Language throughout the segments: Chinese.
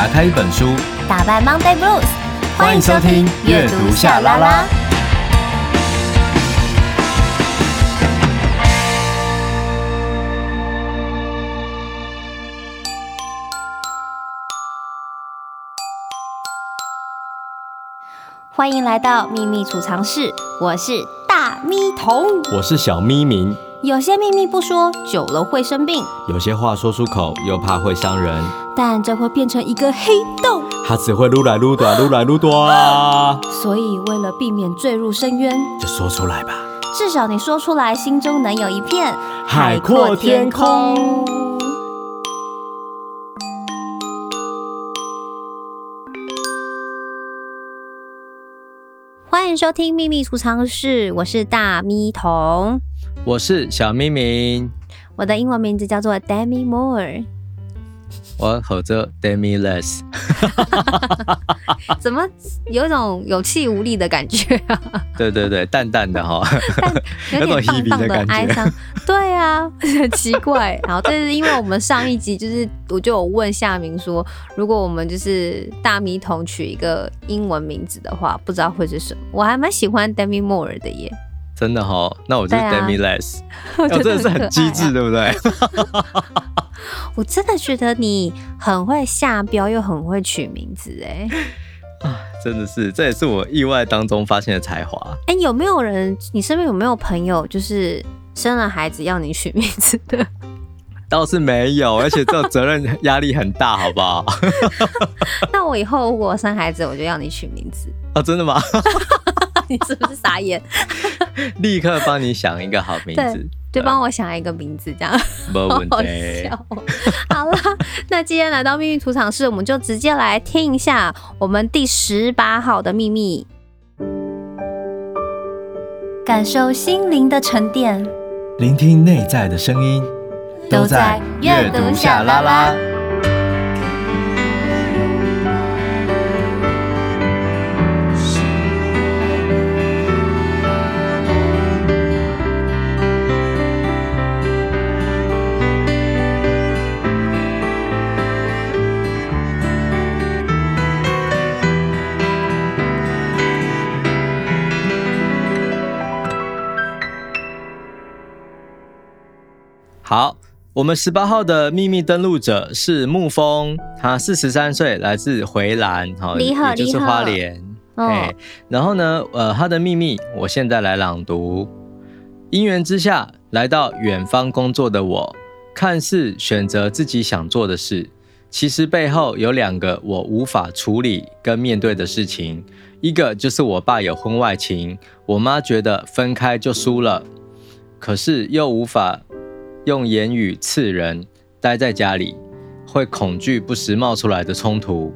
打开一本书，打败 Monday Blues。欢迎收听阅读夏拉拉。欢迎来到秘密储藏室，我是大咪童，我是小咪明。有些秘密不说，久了会生病；有些话说出口，又怕会伤人。但这会变成一个黑洞，它只会撸来撸短，撸来撸短。所以为了避免坠入深渊，就说出来吧。至少你说出来，心中能有一片海阔天空。欢迎收听秘密储藏室，我是大咪童。我是小咪咪，我的英文名字叫做 Demi Moore。我吼着 Demi Less，怎么有一种有气无力的感觉啊？对对对，淡淡的哈，有点淡淡的哀伤。对啊，很 奇怪。然后这是因为我们上一集就是我就有问夏明说，如果我们就是大迷童取一个英文名字的话，不知道会是什么？我还蛮喜欢 Demi Moore 的耶。真的哈，那我就是 Demi Less，我真的是很机智，对不对？我真的觉得你很会下标，又很会取名字，哎，啊，真的是，这也是我意外当中发现的才华。哎，有没有人？你身边有没有朋友，就是生了孩子要你取名字的？倒是没有，而且这责任压力很大，好不好？那我以后如果生孩子，我就要你取名字啊？真的吗？你是不是傻眼？立刻帮你想一个好名字，对，帮我想一个名字，这样没问题。好笑。好了，那今天来到秘密储藏室，我们就直接来听一下我们第十八号的秘密，感受心灵的沉淀，聆听内在的声音，都在阅读下拉拉。我们十八号的秘密登录者是沐风，他四十三岁，来自回兰，好，也就是花莲。哎，然后呢，呃，他的秘密，我现在来朗读。因缘之下，来到远方工作的我，看似选择自己想做的事，其实背后有两个我无法处理跟面对的事情。一个就是我爸有婚外情，我妈觉得分开就输了，可是又无法。用言语刺人，待在家里会恐惧不时冒出来的冲突。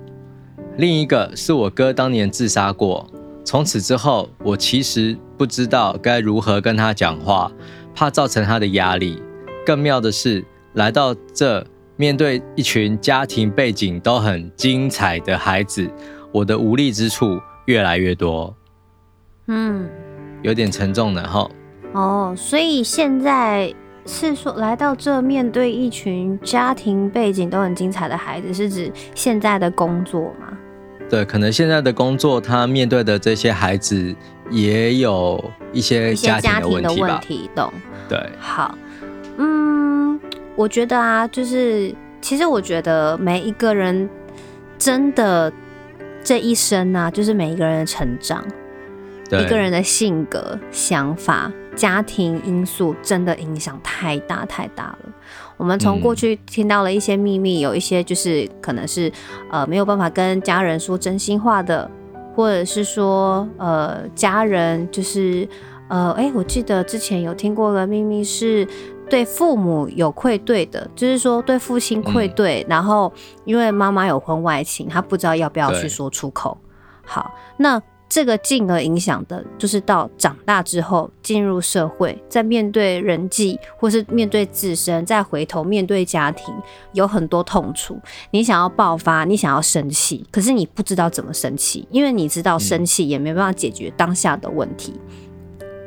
另一个是我哥当年自杀过，从此之后，我其实不知道该如何跟他讲话，怕造成他的压力。更妙的是，来到这面对一群家庭背景都很精彩的孩子，我的无力之处越来越多。嗯，有点沉重的哈。哦，所以现在。是说来到这面对一群家庭背景都很精彩的孩子，是指现在的工作吗？对，可能现在的工作他面对的这些孩子也有一些家庭的问题懂？对，好，嗯，我觉得啊，就是其实我觉得每一个人真的这一生啊，就是每一个人的成长，一个人的性格、想法。家庭因素真的影响太大太大了。我们从过去听到了一些秘密，嗯、有一些就是可能是呃没有办法跟家人说真心话的，或者是说呃家人就是呃哎，我记得之前有听过的秘密是对父母有愧对的，就是说对父亲愧对，嗯、然后因为妈妈有婚外情，他不知道要不要去说出口。好，那。这个进而影响的，就是到长大之后进入社会，在面对人际，或是面对自身，再回头面对家庭，有很多痛楚。你想要爆发，你想要生气，可是你不知道怎么生气，因为你知道生气也没办法解决当下的问题。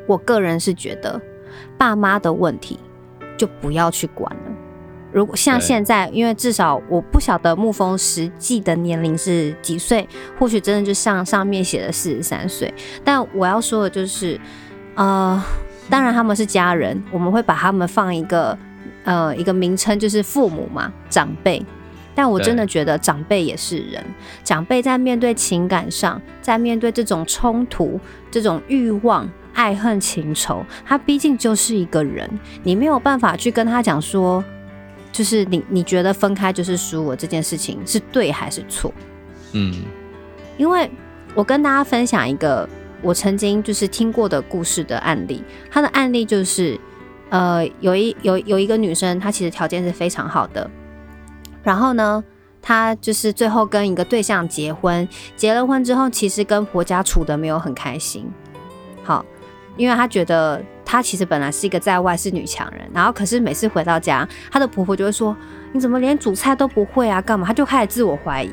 我个人是觉得，爸妈的问题就不要去管了。如果像现在，因为至少我不晓得沐风实际的年龄是几岁，或许真的就像上面写的四十三岁。但我要说的就是，呃，当然他们是家人，我们会把他们放一个呃一个名称，就是父母嘛，长辈。但我真的觉得长辈也是人，长辈在面对情感上，在面对这种冲突、这种欲望。爱恨情仇，他毕竟就是一个人，你没有办法去跟他讲说，就是你你觉得分开就是输我这件事情是对还是错？嗯，因为我跟大家分享一个我曾经就是听过的故事的案例，他的案例就是，呃，有一有有一个女生，她其实条件是非常好的，然后呢，她就是最后跟一个对象结婚，结了婚之后，其实跟婆家处的没有很开心，好。因为她觉得她其实本来是一个在外是女强人，然后可是每次回到家，她的婆婆就会说：“你怎么连煮菜都不会啊？干嘛？”她就开始自我怀疑。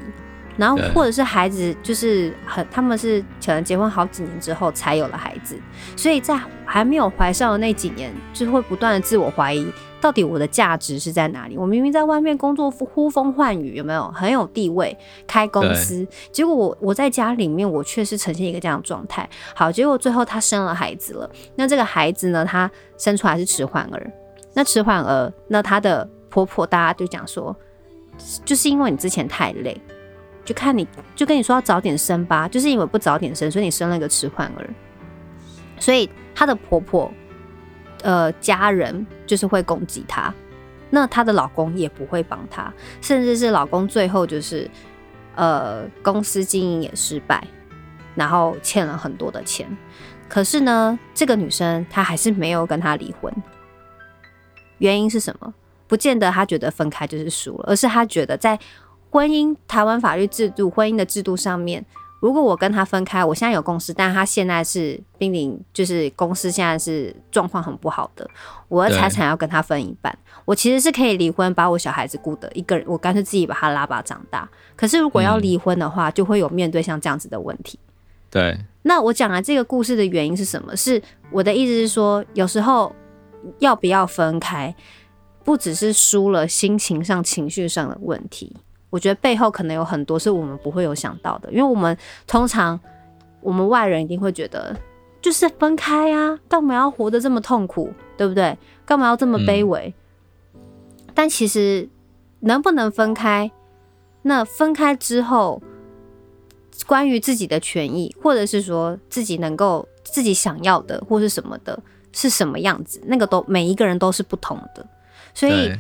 然后或者是孩子就是很，他们是可能结婚好几年之后才有了孩子，所以在还没有怀上的那几年，就会不断的自我怀疑。到底我的价值是在哪里？我明明在外面工作呼风唤雨，有没有很有地位，开公司，结果我我在家里面，我却是呈现一个这样的状态。好，结果最后她生了孩子了。那这个孩子呢，她生出来是迟缓儿。那迟缓儿，那她的婆婆大家就讲说，就是因为你之前太累，就看你就跟你说要早点生吧，就是因为不早点生，所以你生了一个迟缓儿。所以她的婆婆。呃，家人就是会攻击她，那她的老公也不会帮她，甚至是老公最后就是，呃，公司经营也失败，然后欠了很多的钱。可是呢，这个女生她还是没有跟他离婚，原因是什么？不见得她觉得分开就是输了，而是她觉得在婚姻台湾法律制度、婚姻的制度上面。如果我跟他分开，我现在有公司，但他现在是濒临，就是公司现在是状况很不好的，我的财产要跟他分一半。我其实是可以离婚，把我小孩子顾得一个人，我干脆自己把他拉拔长大。可是如果要离婚的话，就会有面对像这样子的问题。对。那我讲了这个故事的原因是什么？是我的意思是说，有时候要不要分开，不只是输了心情上、情绪上的问题。我觉得背后可能有很多是我们不会有想到的，因为我们通常我们外人一定会觉得就是分开啊，干嘛要活得这么痛苦，对不对？干嘛要这么卑微？嗯。但其实能不能分开，那分开之后，关于自己的权益，或者是说自己能够自己想要的或是什么的，是什么样子，那个都每一个人都是不同的，所以，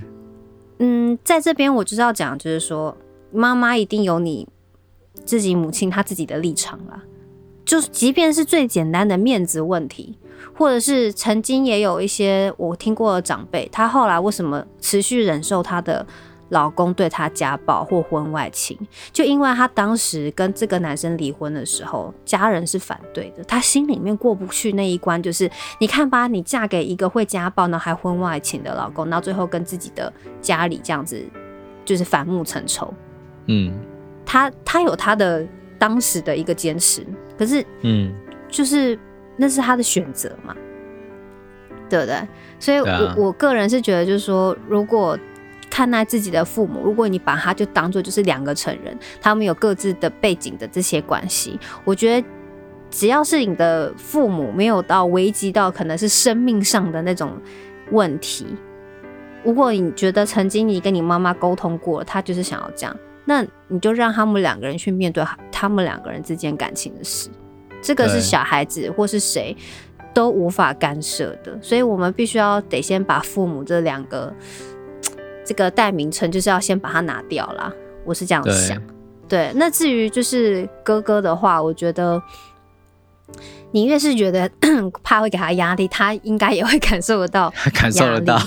嗯，在这边我就是要讲，就是说。妈妈一定有你自己母亲她自己的立场啦，就是即便是最简单的面子问题，或者是曾经也有一些我听过的长辈，他后来为什么持续忍受他的老公对她家暴或婚外情，就因为她当时跟这个男生离婚的时候，家人是反对的，她心里面过不去那一关，就是你看吧，你嫁给一个会家暴呢还婚外情的老公，到最后跟自己的家里这样子就是反目成仇。嗯，她她有她的当时的一个坚持，可是嗯，就是那是她的选择嘛，对不对？所以我，我我个人是觉得，就是说，如果看待自己的父母，如果你把他就当做就是两个成人，他们有各自的背景的这些关系，我觉得只要是你的父母没有到危及到可能是生命上的那种问题，如果你觉得曾经你跟你妈妈沟通过，他就是想要这样。那你就让他们两个人去面对他们两个人之间感情的事，这个是小孩子或是谁都无法干涉的，所以我们必须要得先把父母这两个这个代名称，就是要先把它拿掉啦。我是这样想。对，那至于就是哥哥的话，我觉得你越是觉得 怕会给他压力，他应该也会感受得到，感受得到。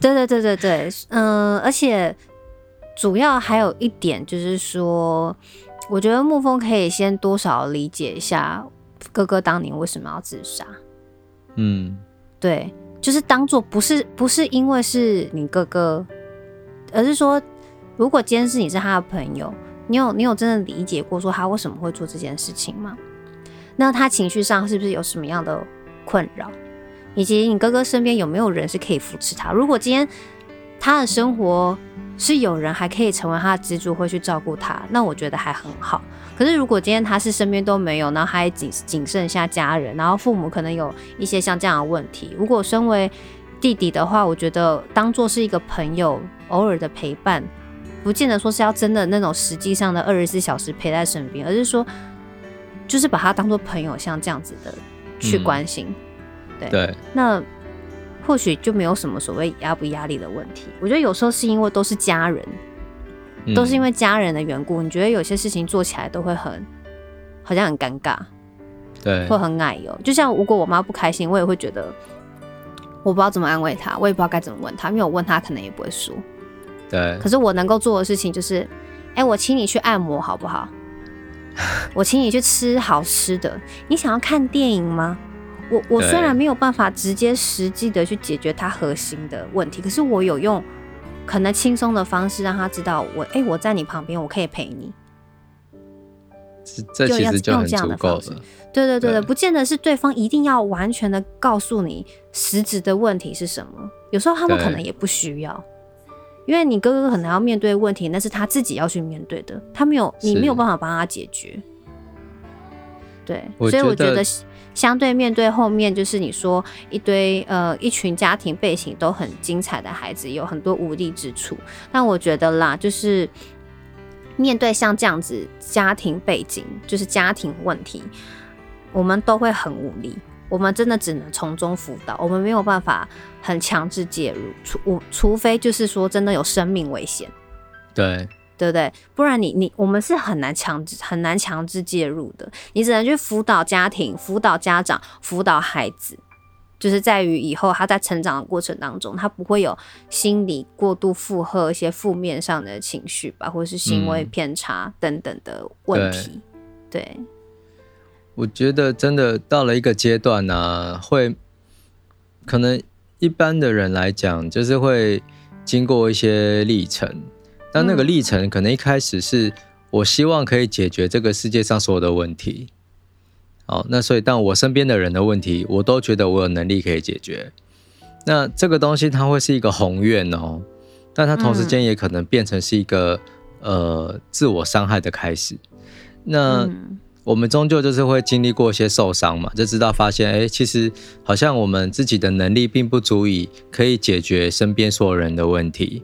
对对对对对，嗯、呃，而且。主要还有一点就是说，我觉得沐风可以先多少理解一下哥哥当年为什么要自杀。嗯，对，就是当做不是不是因为是你哥哥，而是说，如果今天是你是他的朋友，你有你有真的理解过说他为什么会做这件事情吗？那他情绪上是不是有什么样的困扰？以及你哥哥身边有没有人是可以扶持他？如果今天。他的生活是有人还可以成为他的支柱，会去照顾他，那我觉得还很好。可是如果今天他是身边都没有，然后还仅仅剩下家人，然后父母可能有一些像这样的问题，如果身为弟弟的话，我觉得当做是一个朋友，偶尔的陪伴，不见得说是要真的那种实际上的二十四小时陪在身边，而是说，就是把他当做朋友，像这样子的去关心。嗯、对，对，那或许就没有什么所谓压不压力的问题。我觉得有时候是因为都是家人，都是因为家人的缘故，你觉得有些事情做起来都会很，好像很尴尬，对，会很矮油。就像如果我妈不开心，我也会觉得。我不知道怎么安慰他，我也不知道该怎么问他，因为我问他可能也不会说。对。可是我能够做的事情就是，哎、欸，我请你去按摩好不好？我请你去吃好吃的。你想要看电影吗？我我虽然没有办法直接实际的去解决他核心的问题，可是我有用可能轻松的方式让他知道我，哎、欸，我在你旁边，我可以陪你。这其实就很足够了。对对对对，不见得是对方一定要完全的告诉你实质的问题是什么，有时候他们可能也不需要，因为你哥哥可能要面对问题，那是他自己要去面对的，他没有，你没有办法帮他解决。对，所以我觉得相对面对后面就是你说一堆呃一群家庭背景都很精彩的孩子，有很多无力之处，但我觉得啦，就是。面对像这样子家庭背景，就是家庭问题，我们都会很无力。我们真的只能从中辅导，我们没有办法很强制介入，除除非就是说真的有生命危险，对对不对？不然你你我们是很难强制很难强制介入的。你只能去辅导家庭、辅导家长、辅导孩子。就是在于以后他在成长的过程当中，他不会有心理过度负荷一些负面上的情绪吧，或者是行为偏差等等的问题。嗯、对，对我觉得真的到了一个阶段呢、啊，会可能一般的人来讲，就是会经过一些历程，但那个历程可能一开始是我希望可以解决这个世界上所有的问题。好，那所以，但我身边的人的问题，我都觉得我有能力可以解决。那这个东西它会是一个宏愿哦，但它同时间也可能变成是一个、嗯、呃自我伤害的开始。那我们终究就是会经历过一些受伤嘛，就知道发现，哎，其实好像我们自己的能力并不足以可以解决身边所有人的问题。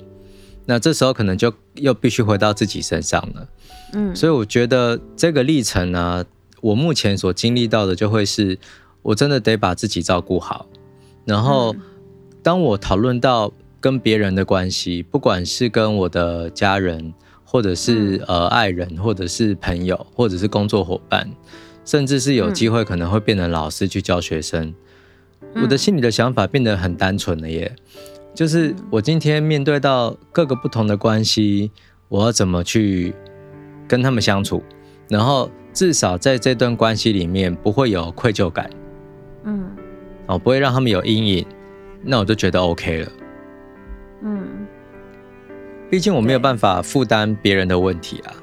那这时候可能就又必须回到自己身上了。嗯，所以我觉得这个历程呢、啊。我目前所经历到的，就会是我真的得把自己照顾好。然后，当我讨论到跟别人的关系，不管是跟我的家人，或者是呃爱人，或者是朋友，或者是工作伙伴，甚至是有机会可能会变成老师去教学生，我的心里的想法变得很单纯了耶。就是我今天面对到各个不同的关系，我要怎么去跟他们相处，然后。至少在这段关系里面不会有愧疚感，嗯，哦，不会让他们有阴影，那我就觉得 OK 了，嗯，毕竟我没有办法负担别人的问题啊，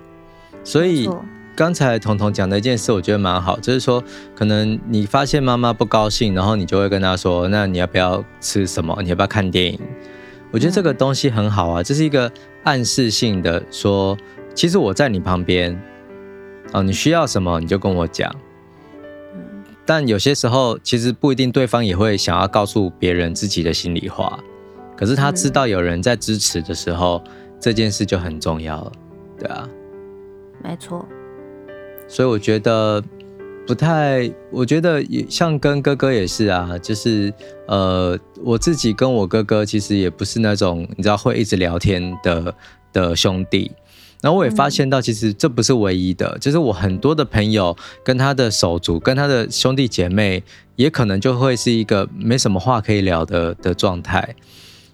所以刚才彤彤讲的一件事，我觉得蛮好，就是说，可能你发现妈妈不高兴，然后你就会跟她说，那你要不要吃什么？你要不要看电影？我觉得这个东西很好啊，这是一个暗示性的说，其实我在你旁边。哦，你需要什么你就跟我讲。但有些时候其实不一定，对方也会想要告诉别人自己的心里话。可是他知道有人在支持的时候，这件事就很重要了，对啊。没错。所以我觉得不太，我觉得也像跟哥哥也是啊，就是呃，我自己跟我哥哥其实也不是那种你知道会一直聊天的的兄弟。然后我也发现到，其实这不是唯一的，就是我很多的朋友跟他的手足、跟他的兄弟姐妹，也可能就会是一个没什么话可以聊的的状态。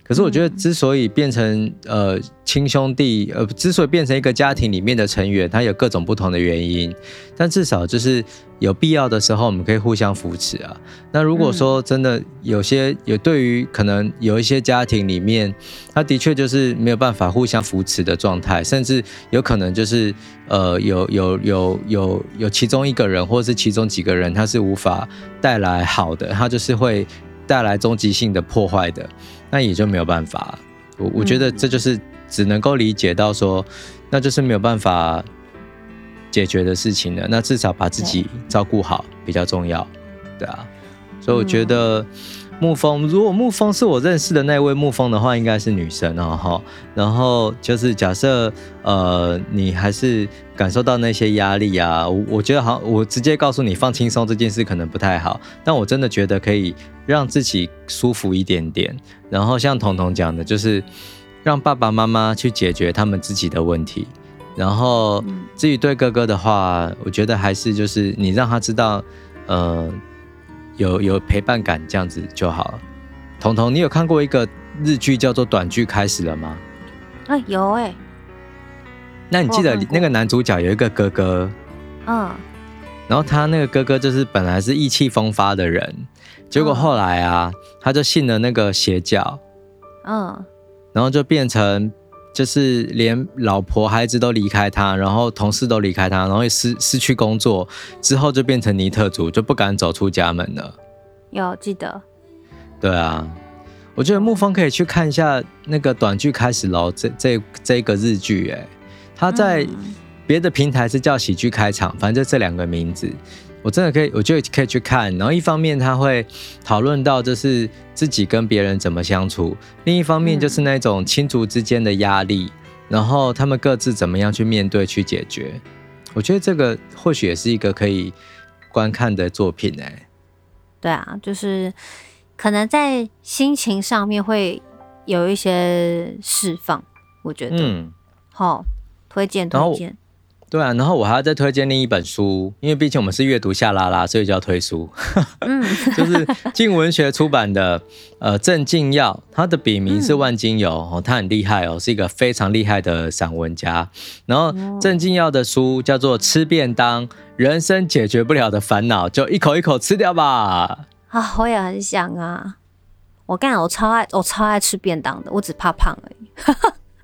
可是我觉得，之所以变成呃亲兄弟，呃之所以变成一个家庭里面的成员，他有各种不同的原因，但至少就是有必要的时候，我们可以互相扶持啊。那如果说真的有些有对于可能有一些家庭里面，他的确就是没有办法互相扶持的状态，甚至有可能就是呃有有有有有其中一个人或者是其中几个人，他是无法带来好的，他就是会带来终极性的破坏的。那也就没有办法，我我觉得这就是只能够理解到说，那就是没有办法解决的事情了。那至少把自己照顾好比较重要，对啊。所以我觉得。沐风，如果沐风是我认识的那位沐风的话，应该是女生哦，哈。然后就是假设，呃，你还是感受到那些压力啊，我我觉得好，我直接告诉你放轻松这件事可能不太好，但我真的觉得可以让自己舒服一点点。然后像彤彤讲的，就是让爸爸妈妈去解决他们自己的问题。然后至于对哥哥的话，我觉得还是就是你让他知道，呃。有有陪伴感，这样子就好了。彤彤，你有看过一个日剧叫做《短剧开始了》吗？啊，有哎、欸。那你记得那个男主角有一个哥哥，嗯，然后他那个哥哥就是本来是意气风发的人，结果后来啊，他就信了那个邪教，嗯，然后就变成。就是连老婆孩子都离开他，然后同事都离开他，然后失失去工作之后就变成尼特族，就不敢走出家门了。有记得？对啊，我觉得沐风可以去看一下那个短剧开始喽，这这这个日剧，哎，他在别的平台是叫喜剧开场，反正就这两个名字。我真的可以，我觉得可以去看。然后一方面他会讨论到就是自己跟别人怎么相处，另一方面就是那种亲族之间的压力，然后他们各自怎么样去面对去解决。我觉得这个或许也是一个可以观看的作品哎。对啊，就是可能在心情上面会有一些释放，我觉得。嗯。好，推荐推荐。对啊，然后我还要再推荐另一本书，因为毕竟我们是阅读下拉拉，所以就要推书。嗯，就是静文学出版的呃郑敬耀，他的笔名是万金油哦，他很厉害哦，是一个非常厉害的散文家。然后郑敬耀的书叫做《吃便当》，人生解决不了的烦恼就一口一口吃掉吧。啊，我也很想啊，我干，我超爱我超爱吃便当的，我只怕胖而已。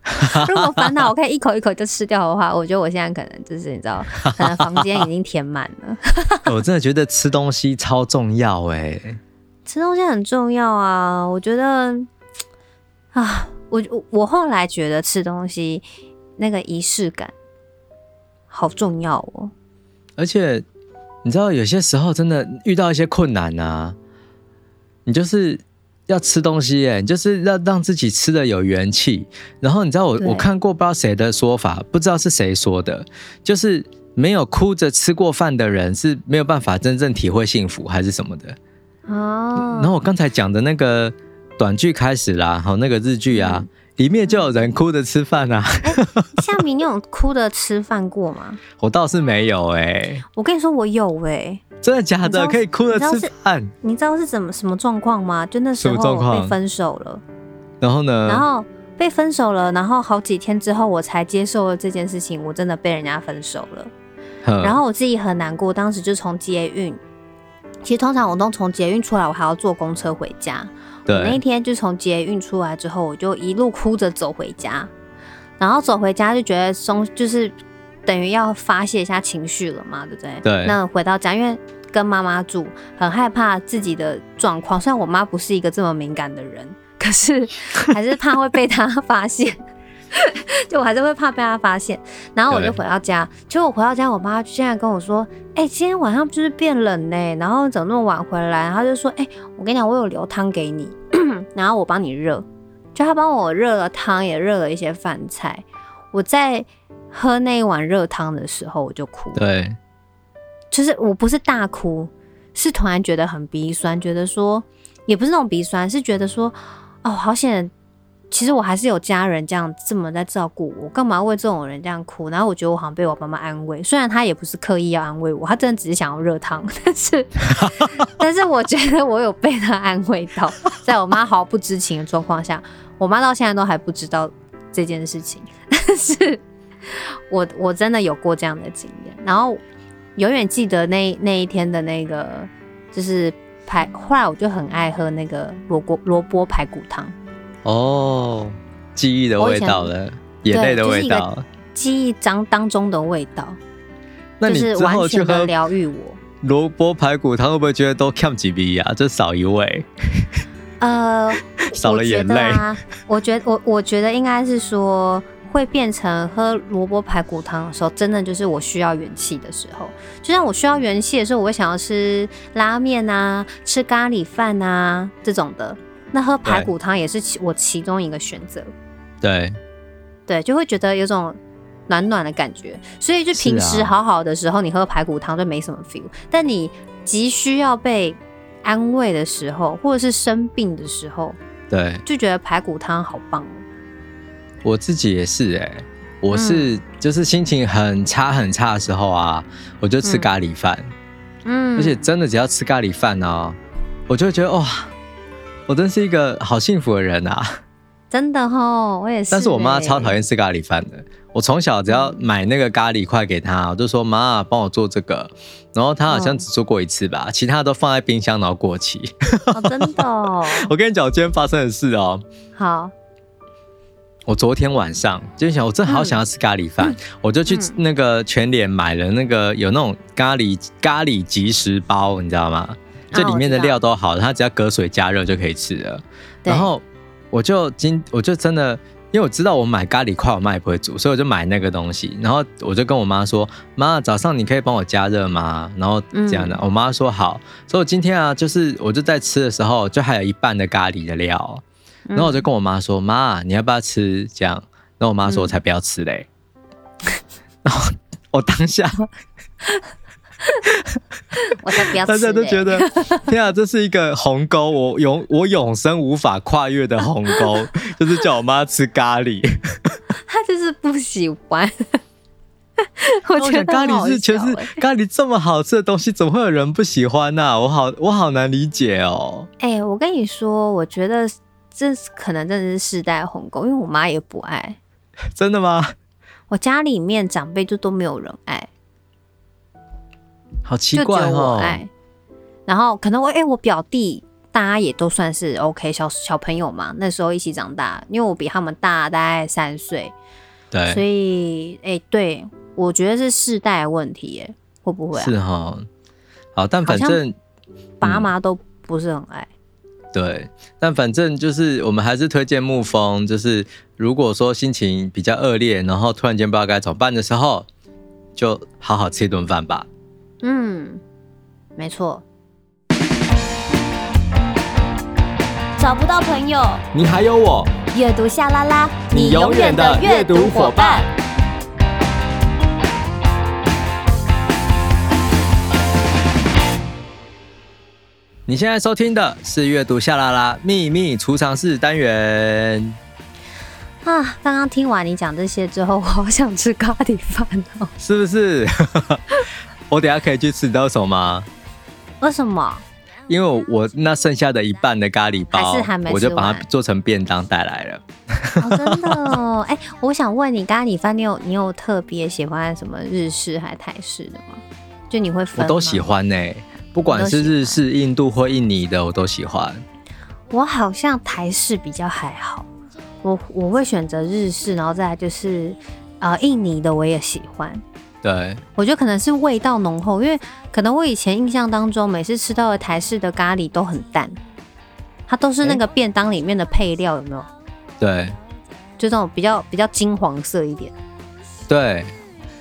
如果烦恼我可以一口一口就吃掉的话，我觉得我现在可能就是你知道，可能房间已经填满了。我真的觉得吃东西超重要哎，吃东西很重要啊！我觉得啊，我我后来觉得吃东西那个仪式感好重要哦。而且你知道，有些时候真的遇到一些困难啊，你就是。要吃东西耶，就是要让自己吃的有元气。然后你知道我我看过不知道谁的说法，不知道是谁说的，就是没有哭着吃过饭的人是没有办法真正体会幸福，还是什么的。哦。然后我刚才讲的那个短剧开始啦，好，那个日剧啊，里面就有人哭着吃饭啊。夏米，你有哭着吃饭过吗？我倒是没有哎。我跟你说，我有哎。真的假的？可以哭着吃饭？你知道是怎么什么状况吗？就那时候被分手了，然后呢？然后被分手了，然后好几天之后我才接受了这件事情，我真的被人家分手了。然后我自己很难过，当时就从捷运，其实通常我都从捷运出来，我还要坐公车回家。对，我那一天就从捷运出来之后，我就一路哭着走回家，然后走回家就觉得松，就是。等于要发泄一下情绪了嘛，对不对？对。那回到家，因为跟妈妈住，很害怕自己的状况。虽然我妈不是一个这么敏感的人，可是 还是怕会被她发现。就我还是会怕被他发现。然后我就回到家，结果我回到家，我妈现在跟我说：“哎、欸，今天晚上就是变冷呢，然后怎么那么晚回来？”然后就说：“哎、欸，我跟你讲，我有留汤给你，然后我帮你热。”就她帮我热了汤，也热了一些饭菜。我在。喝那一碗热汤的时候，我就哭。对，就是我不是大哭，是突然觉得很鼻酸，觉得说也不是那种鼻酸，是觉得说哦，好险，其实我还是有家人这样这么在照顾我，干嘛为这种人这样哭？然后我觉得我好像被我妈妈安慰，虽然她也不是刻意要安慰我，她真的只是想要热汤，但是 但是我觉得我有被她安慰到，在我妈毫不知情的状况下，我妈到现在都还不知道这件事情，但是。我我真的有过这样的经验，然后永远记得那那一天的那个就是排，后来我就很爱喝那个萝卜萝卜排骨汤。哦，记忆的味道了，眼泪的味道，就是、记忆当当中的味道。那你之后去喝疗愈我萝卜排骨汤会不会觉得都欠几杯啊？就少一味。呃，少了眼泪。我觉得我我觉得应该是说，会变成喝萝卜排骨汤的时候，真的就是我需要元气的时候。就像我需要元气的时候，我会想要吃拉面啊，吃咖喱饭啊这种的。那喝排骨汤也是其我其中一个选择。对，对，就会觉得有种暖暖的感觉。所以就平时好好的时候，你喝排骨汤就没什么 feel。但你急需要被安慰的时候，或者是生病的时候，对，就觉得排骨汤好棒。我自己也是哎、欸，我是就是心情很差很差的时候啊，我就吃咖喱饭，嗯，而且真的只要吃咖喱饭哦，我就会觉得哇，我真是一个好幸福的人啊，真的哦，我也是、欸。但是我妈超讨厌吃咖喱饭的，我从小只要买那个咖喱块给她，我就说妈帮我做这个，然后她好像只做过一次吧，其他都放在冰箱然后过期。哦、真的、哦，我跟你讲我今天发生的事哦，好。我昨天晚上就想，我真好想要吃咖喱饭，嗯、我就去那个全联买了那个有那种咖喱咖喱即食包，你知道吗？这里面的料都好，它只要隔水加热就可以吃了。然后我就今我就真的，因为我知道我买咖喱块我妈也不会煮，所以我就买那个东西。然后我就跟我妈说：“妈，早上你可以帮我加热吗？”然后这样的，嗯、我妈说好。所以我今天啊，就是我就在吃的时候，就还有一半的咖喱的料。然后我就跟我妈说：“妈，你要不要吃？”这样，然后我妈说：“我才不要吃嘞。嗯 ”然后我当下，我才不要吃。大家都觉得，天啊，这是一个鸿沟，我永我永生无法跨越的鸿沟，就是叫我妈吃咖喱。她就是不喜欢。我觉得咖喱是全是咖喱这么好吃的东西，怎么会有人不喜欢呢？我好我好难理解哦。哎，我跟你说，我觉得。这可能真的是世代鸿沟，因为我妈也不爱。真的吗？我家里面长辈就都没有人爱，好奇怪哦。我爱，然后可能我哎、欸，我表弟大家也都算是 OK 小小朋友嘛，那时候一起长大，因为我比他们大大概三岁，对，所以哎、欸，对，我觉得是世代问题，耶，会不会、啊？是哈，好，但反正爸妈都不是很爱。对，但反正就是我们还是推荐沐风，就是如果说心情比较恶劣，然后突然间不知道该怎么办的时候，就好好吃一顿饭吧。嗯，没错。找不到朋友，你还有我。阅读夏拉拉，你永远的阅读伙伴。你现在收听的是阅读夏拉拉秘密储藏室单元啊！刚刚听完你讲这些之后，我好想吃咖喱饭哦，是不是？我等下可以去吃，你知道什么吗？为什么？因为我那剩下的一半的咖喱包，还是还没，我就把它做成便当带来了。哦、真的哦，哎、欸，我想问你，咖喱饭你有你有特别喜欢什么日式还是台式的吗？就你会分？我都喜欢呢、欸。不管是日式、印度或印尼的，我都喜欢。我好像台式比较还好，我我会选择日式，然后再来就是呃印尼的我也喜欢。对，我觉得可能是味道浓厚，因为可能我以前印象当中，每次吃到的台式的咖喱都很淡，它都是那个便当里面的配料，有没有？对，就这种比较比较金黄色一点。对，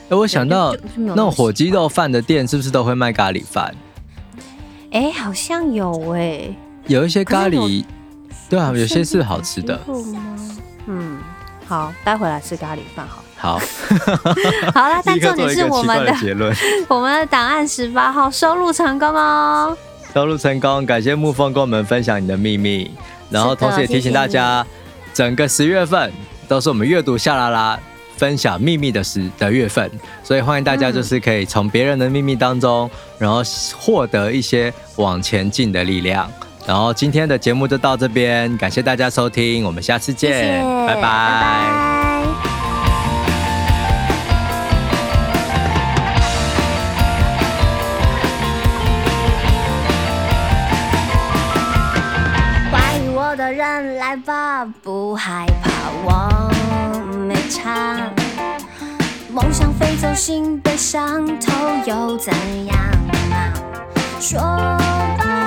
哎，我想到那种火鸡肉饭的店，是不是都会卖咖喱饭？哎、欸，好像有哎、欸，有一些咖喱，对啊，有些是好吃的。嗯，好，待会来吃咖喱饭好。好，好啦，但重点是我们的结论，我们的档案十八号收录成功哦，收录成功，感谢沐风跟我们分享你的秘密，然后同时也提醒大家，整个十月份都是我们阅读夏拉拉。分享秘密的时的月份，所以欢迎大家就是可以从别人的秘密当中，然后获得一些往前进的力量。然后今天的节目就到这边，感谢大家收听，我们下次见，谢谢拜拜。拜拜。来吧，不害怕我没差。梦想飞走心被伤透又怎样啊？说。